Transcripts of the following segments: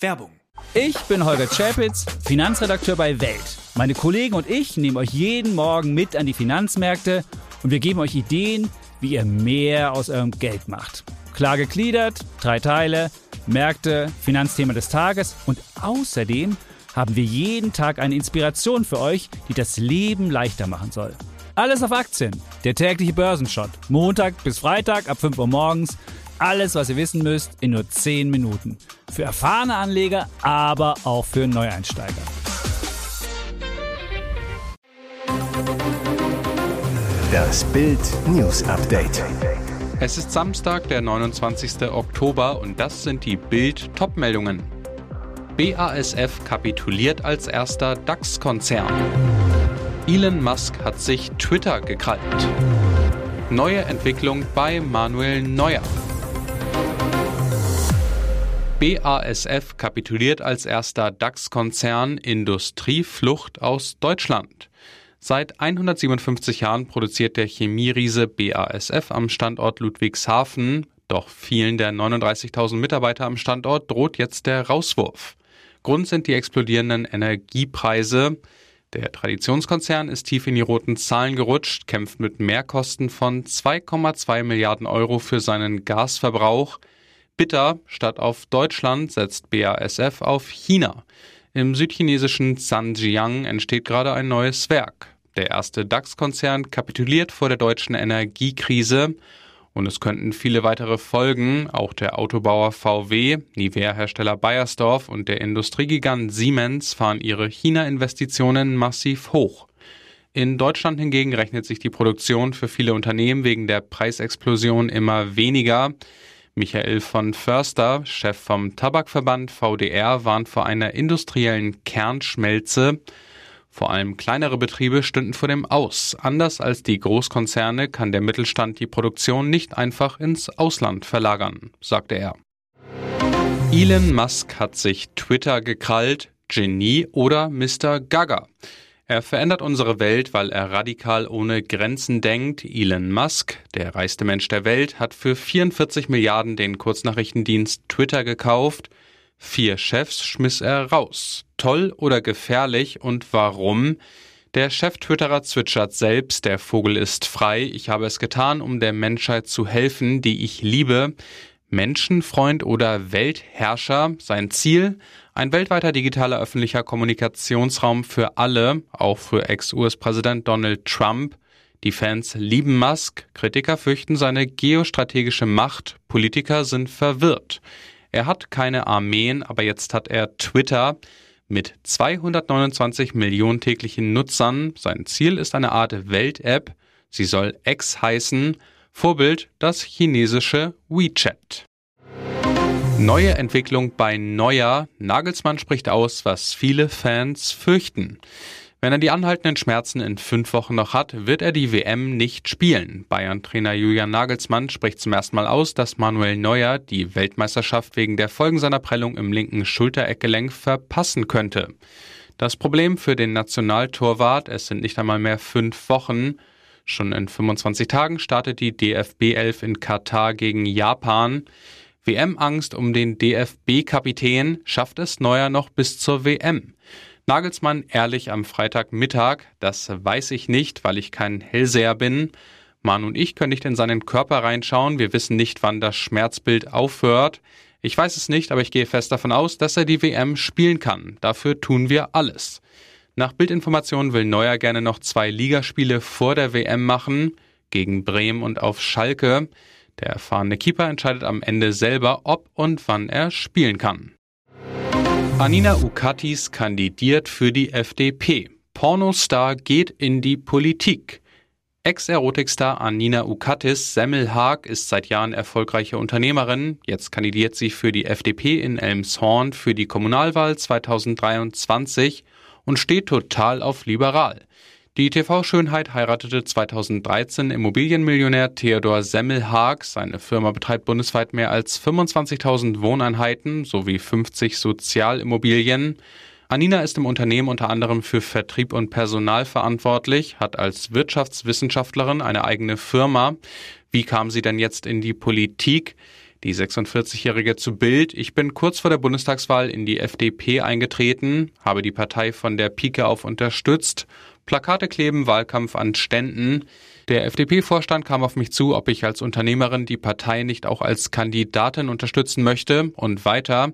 Werbung. Ich bin Holger Czapitz, Finanzredakteur bei Welt. Meine Kollegen und ich nehmen euch jeden Morgen mit an die Finanzmärkte und wir geben euch Ideen, wie ihr mehr aus eurem Geld macht. Klar gegliedert, drei Teile, Märkte, Finanzthema des Tages und außerdem haben wir jeden Tag eine Inspiration für euch, die das Leben leichter machen soll. Alles auf Aktien, der tägliche Börsenshot. Montag bis Freitag ab 5 Uhr morgens. Alles, was ihr wissen müsst, in nur 10 Minuten. Für erfahrene Anleger, aber auch für Neueinsteiger. Das Bild News Update. Es ist Samstag, der 29. Oktober und das sind die Bild Topmeldungen. BASF kapituliert als erster DAX-Konzern. Elon Musk hat sich Twitter gekrallt. Neue Entwicklung bei Manuel Neuer. BASF kapituliert als erster DAX-Konzern Industrieflucht aus Deutschland. Seit 157 Jahren produziert der Chemieriese BASF am Standort Ludwigshafen, doch vielen der 39.000 Mitarbeiter am Standort droht jetzt der Rauswurf. Grund sind die explodierenden Energiepreise. Der Traditionskonzern ist tief in die roten Zahlen gerutscht, kämpft mit Mehrkosten von 2,2 Milliarden Euro für seinen Gasverbrauch. Bitter, statt auf Deutschland setzt BASF auf China. Im südchinesischen Zhanjiang entsteht gerade ein neues Werk. Der erste DAX-Konzern kapituliert vor der deutschen Energiekrise und es könnten viele weitere folgen. Auch der Autobauer VW, Nivea-Hersteller Bayersdorf und der Industriegigant Siemens fahren ihre China-Investitionen massiv hoch. In Deutschland hingegen rechnet sich die Produktion für viele Unternehmen wegen der Preisexplosion immer weniger. Michael von Förster, Chef vom Tabakverband VDR, warnt vor einer industriellen Kernschmelze. Vor allem kleinere Betriebe stünden vor dem Aus. Anders als die Großkonzerne kann der Mittelstand die Produktion nicht einfach ins Ausland verlagern, sagte er. Elon Musk hat sich Twitter gekrallt, Genie oder Mr. Gaga. Er verändert unsere Welt, weil er radikal ohne Grenzen denkt. Elon Musk, der reichste Mensch der Welt, hat für 44 Milliarden den Kurznachrichtendienst Twitter gekauft. Vier Chefs schmiss er raus. Toll oder gefährlich und warum? Der Chef-Twitterer zwitschert selbst, der Vogel ist frei. Ich habe es getan, um der Menschheit zu helfen, die ich liebe. Menschenfreund oder Weltherrscher. Sein Ziel? Ein weltweiter digitaler öffentlicher Kommunikationsraum für alle, auch für Ex-US-Präsident Donald Trump. Die Fans lieben Musk, Kritiker fürchten seine geostrategische Macht, Politiker sind verwirrt. Er hat keine Armeen, aber jetzt hat er Twitter mit 229 Millionen täglichen Nutzern. Sein Ziel ist eine Art Welt-App. Sie soll X heißen Vorbild das chinesische WeChat. Neue Entwicklung bei Neuer. Nagelsmann spricht aus, was viele Fans fürchten. Wenn er die anhaltenden Schmerzen in fünf Wochen noch hat, wird er die WM nicht spielen. Bayern-Trainer Julian Nagelsmann spricht zum ersten Mal aus, dass Manuel Neuer die Weltmeisterschaft wegen der Folgen seiner Prellung im linken Schultereckgelenk verpassen könnte. Das Problem für den Nationaltorwart, es sind nicht einmal mehr fünf Wochen. Schon in 25 Tagen startet die DFB 11 in Katar gegen Japan. WM-Angst um den DFB-Kapitän schafft es Neuer noch bis zur WM. Nagelsmann ehrlich am Freitagmittag, das weiß ich nicht, weil ich kein Hellseher bin. Mann und ich können nicht in seinen Körper reinschauen, wir wissen nicht, wann das Schmerzbild aufhört. Ich weiß es nicht, aber ich gehe fest davon aus, dass er die WM spielen kann. Dafür tun wir alles. Nach Bildinformationen will Neuer gerne noch zwei Ligaspiele vor der WM machen, gegen Bremen und auf Schalke. Der erfahrene Keeper entscheidet am Ende selber, ob und wann er spielen kann. Anina Ukatis kandidiert für die FDP. Pornostar geht in die Politik. Ex-Erotikstar Anina Ukatis Semmelhag ist seit Jahren erfolgreiche Unternehmerin. Jetzt kandidiert sie für die FDP in Elmshorn für die Kommunalwahl 2023 und steht total auf liberal. Die TV-Schönheit heiratete 2013 Immobilienmillionär Theodor Semmelhag. Seine Firma betreibt bundesweit mehr als 25.000 Wohneinheiten sowie 50 Sozialimmobilien. Anina ist im Unternehmen unter anderem für Vertrieb und Personal verantwortlich, hat als Wirtschaftswissenschaftlerin eine eigene Firma. Wie kam sie denn jetzt in die Politik? Die 46-Jährige zu Bild. Ich bin kurz vor der Bundestagswahl in die FDP eingetreten, habe die Partei von der Pike auf unterstützt. Plakate kleben, Wahlkampf an Ständen. Der FDP-Vorstand kam auf mich zu, ob ich als Unternehmerin die Partei nicht auch als Kandidatin unterstützen möchte und weiter.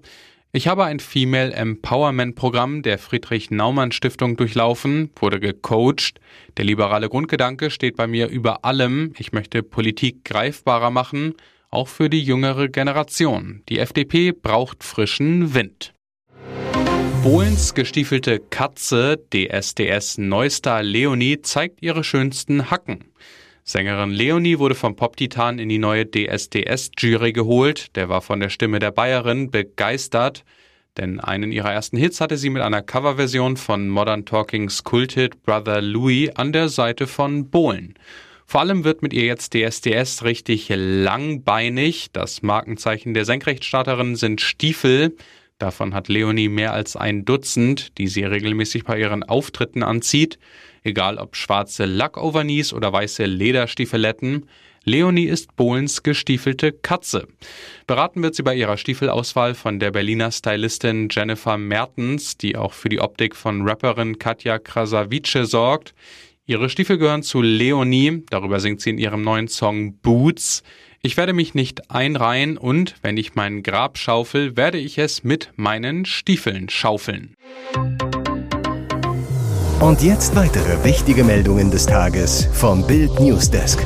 Ich habe ein Female Empowerment Programm der Friedrich Naumann Stiftung durchlaufen, wurde gecoacht. Der liberale Grundgedanke steht bei mir über allem. Ich möchte Politik greifbarer machen, auch für die jüngere Generation. Die FDP braucht frischen Wind. Bohlens gestiefelte Katze, DSDS Neustar Leonie, zeigt ihre schönsten Hacken. Sängerin Leonie wurde vom Pop-Titan in die neue DSDS-Jury geholt. Der war von der Stimme der Bayerin begeistert, denn einen ihrer ersten Hits hatte sie mit einer Coverversion von Modern Talkings Kulthit Brother Louis an der Seite von Bohlen. Vor allem wird mit ihr jetzt DSDS richtig langbeinig. Das Markenzeichen der Senkrechtstarterin sind Stiefel. Davon hat Leonie mehr als ein Dutzend, die sie regelmäßig bei ihren Auftritten anzieht egal ob schwarze Lackovernies oder weiße Lederstiefeletten. Leonie ist Bohlens gestiefelte Katze. Beraten wird sie bei ihrer Stiefelauswahl von der Berliner Stylistin Jennifer Mertens, die auch für die Optik von Rapperin Katja Krasavice sorgt. Ihre Stiefel gehören zu Leonie, darüber singt sie in ihrem neuen Song Boots. Ich werde mich nicht einreihen und, wenn ich mein Grab schaufel, werde ich es mit meinen Stiefeln schaufeln. Und jetzt weitere wichtige Meldungen des Tages vom Bild Newsdesk.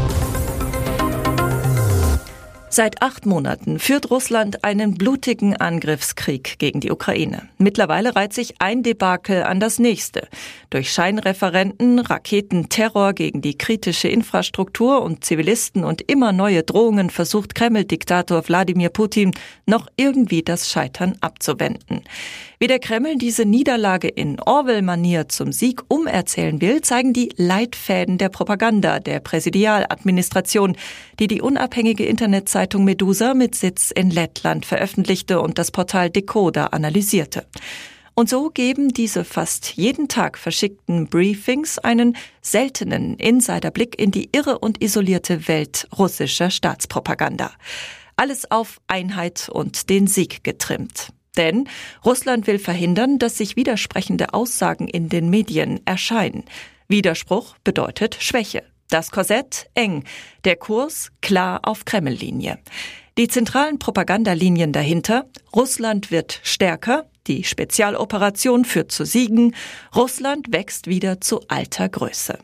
Seit acht Monaten führt Russland einen blutigen Angriffskrieg gegen die Ukraine. Mittlerweile reiht sich ein Debakel an das nächste. Durch Scheinreferenten, Raketenterror gegen die kritische Infrastruktur und Zivilisten und immer neue Drohungen versucht Kreml-Diktator Wladimir Putin noch irgendwie das Scheitern abzuwenden. Wie der Kreml diese Niederlage in Orwell-Manier zum Sieg umerzählen will, zeigen die Leitfäden der Propaganda der Präsidialadministration, die die unabhängige Internetzeitung Medusa mit Sitz in Lettland veröffentlichte und das Portal Decoder analysierte. Und so geben diese fast jeden Tag verschickten Briefings einen seltenen Insiderblick in die irre und isolierte Welt russischer Staatspropaganda. Alles auf Einheit und den Sieg getrimmt. Denn Russland will verhindern, dass sich widersprechende Aussagen in den Medien erscheinen. Widerspruch bedeutet Schwäche. Das Korsett eng, der Kurs klar auf Kremllinie. Die zentralen Propagandalinien dahinter, Russland wird stärker, die Spezialoperation führt zu Siegen, Russland wächst wieder zu alter Größe.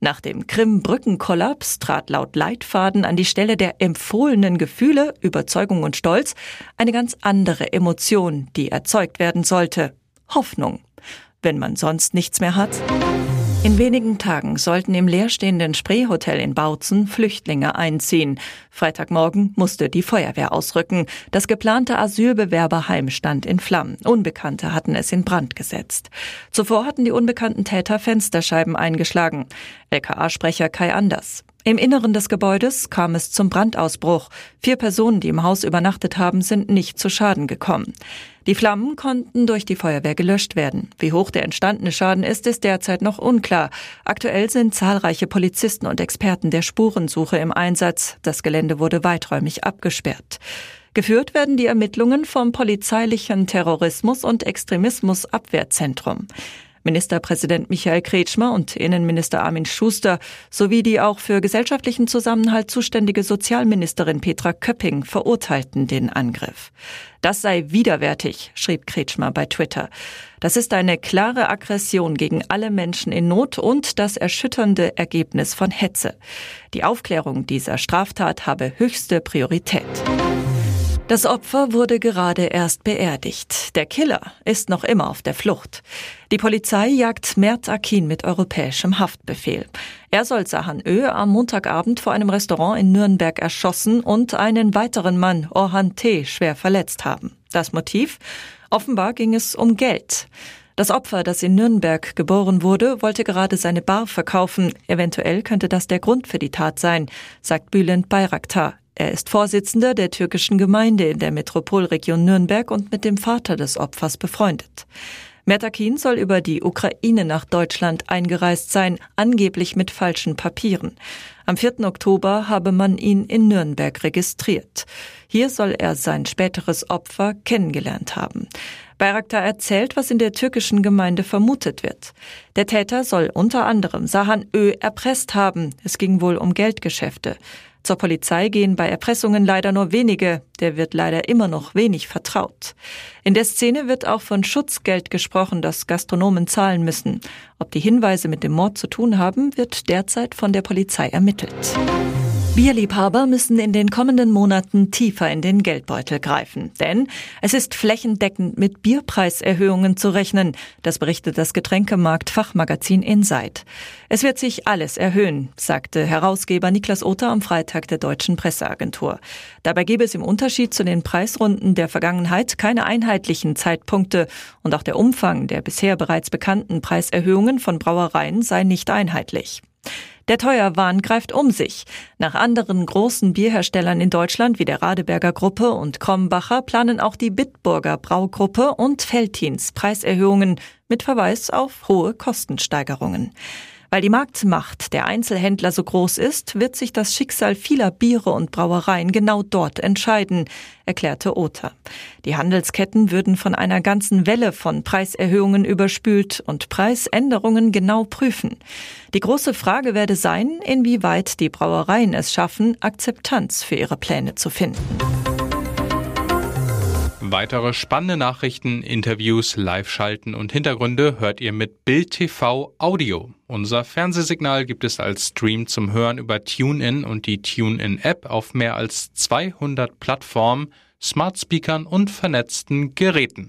Nach dem Krim-Brückenkollaps trat laut Leitfaden an die Stelle der empfohlenen Gefühle, Überzeugung und Stolz eine ganz andere Emotion, die erzeugt werden sollte. Hoffnung. Wenn man sonst nichts mehr hat. In wenigen Tagen sollten im leerstehenden Spreehotel in Bautzen Flüchtlinge einziehen. Freitagmorgen musste die Feuerwehr ausrücken. Das geplante Asylbewerberheim stand in Flammen. Unbekannte hatten es in Brand gesetzt. Zuvor hatten die unbekannten Täter Fensterscheiben eingeschlagen. LKA-Sprecher Kai Anders. Im Inneren des Gebäudes kam es zum Brandausbruch. Vier Personen, die im Haus übernachtet haben, sind nicht zu Schaden gekommen. Die Flammen konnten durch die Feuerwehr gelöscht werden. Wie hoch der entstandene Schaden ist, ist derzeit noch unklar. Aktuell sind zahlreiche Polizisten und Experten der Spurensuche im Einsatz. Das Gelände wurde weiträumig abgesperrt. Geführt werden die Ermittlungen vom polizeilichen Terrorismus- und Extremismusabwehrzentrum. Ministerpräsident Michael Kretschmer und Innenminister Armin Schuster sowie die auch für gesellschaftlichen Zusammenhalt zuständige Sozialministerin Petra Köpping verurteilten den Angriff. Das sei widerwärtig, schrieb Kretschmer bei Twitter. Das ist eine klare Aggression gegen alle Menschen in Not und das erschütternde Ergebnis von Hetze. Die Aufklärung dieser Straftat habe höchste Priorität. Das Opfer wurde gerade erst beerdigt. Der Killer ist noch immer auf der Flucht. Die Polizei jagt Mert Akin mit europäischem Haftbefehl. Er soll Sahan Ö am Montagabend vor einem Restaurant in Nürnberg erschossen und einen weiteren Mann, Orhan T., schwer verletzt haben. Das Motiv? Offenbar ging es um Geld. Das Opfer, das in Nürnberg geboren wurde, wollte gerade seine Bar verkaufen. Eventuell könnte das der Grund für die Tat sein, sagt Bülent Bayraktar. Er ist Vorsitzender der türkischen Gemeinde in der Metropolregion Nürnberg und mit dem Vater des Opfers befreundet. Mertakin soll über die Ukraine nach Deutschland eingereist sein, angeblich mit falschen Papieren. Am 4. Oktober habe man ihn in Nürnberg registriert. Hier soll er sein späteres Opfer kennengelernt haben. Bayraktar erzählt, was in der türkischen Gemeinde vermutet wird. Der Täter soll unter anderem Sahan Ö erpresst haben. Es ging wohl um Geldgeschäfte. Zur Polizei gehen bei Erpressungen leider nur wenige, der wird leider immer noch wenig vertraut. In der Szene wird auch von Schutzgeld gesprochen, das Gastronomen zahlen müssen. Ob die Hinweise mit dem Mord zu tun haben, wird derzeit von der Polizei ermittelt. Bierliebhaber müssen in den kommenden Monaten tiefer in den Geldbeutel greifen. Denn es ist flächendeckend mit Bierpreiserhöhungen zu rechnen. Das berichtet das Getränkemarkt-Fachmagazin Insight. Es wird sich alles erhöhen, sagte Herausgeber Niklas Otter am Freitag der Deutschen Presseagentur. Dabei gebe es im Unterschied zu den Preisrunden der Vergangenheit keine einheitlichen Zeitpunkte und auch der Umfang der bisher bereits bekannten Preiserhöhungen von Brauereien sei nicht einheitlich. Der Teuerwahn greift um sich. Nach anderen großen Bierherstellern in Deutschland wie der Radeberger Gruppe und Krombacher planen auch die Bitburger Braugruppe und Feltins Preiserhöhungen mit Verweis auf hohe Kostensteigerungen. Weil die Marktmacht der Einzelhändler so groß ist, wird sich das Schicksal vieler Biere und Brauereien genau dort entscheiden, erklärte Otter. Die Handelsketten würden von einer ganzen Welle von Preiserhöhungen überspült und Preisänderungen genau prüfen. Die große Frage werde sein, inwieweit die Brauereien es schaffen, Akzeptanz für ihre Pläne zu finden. Weitere spannende Nachrichten, Interviews, Live-Schalten und Hintergründe hört ihr mit Bild TV Audio. Unser Fernsehsignal gibt es als Stream zum Hören über TuneIn und die TuneIn-App auf mehr als 200 Plattformen, Smart Speakern und vernetzten Geräten.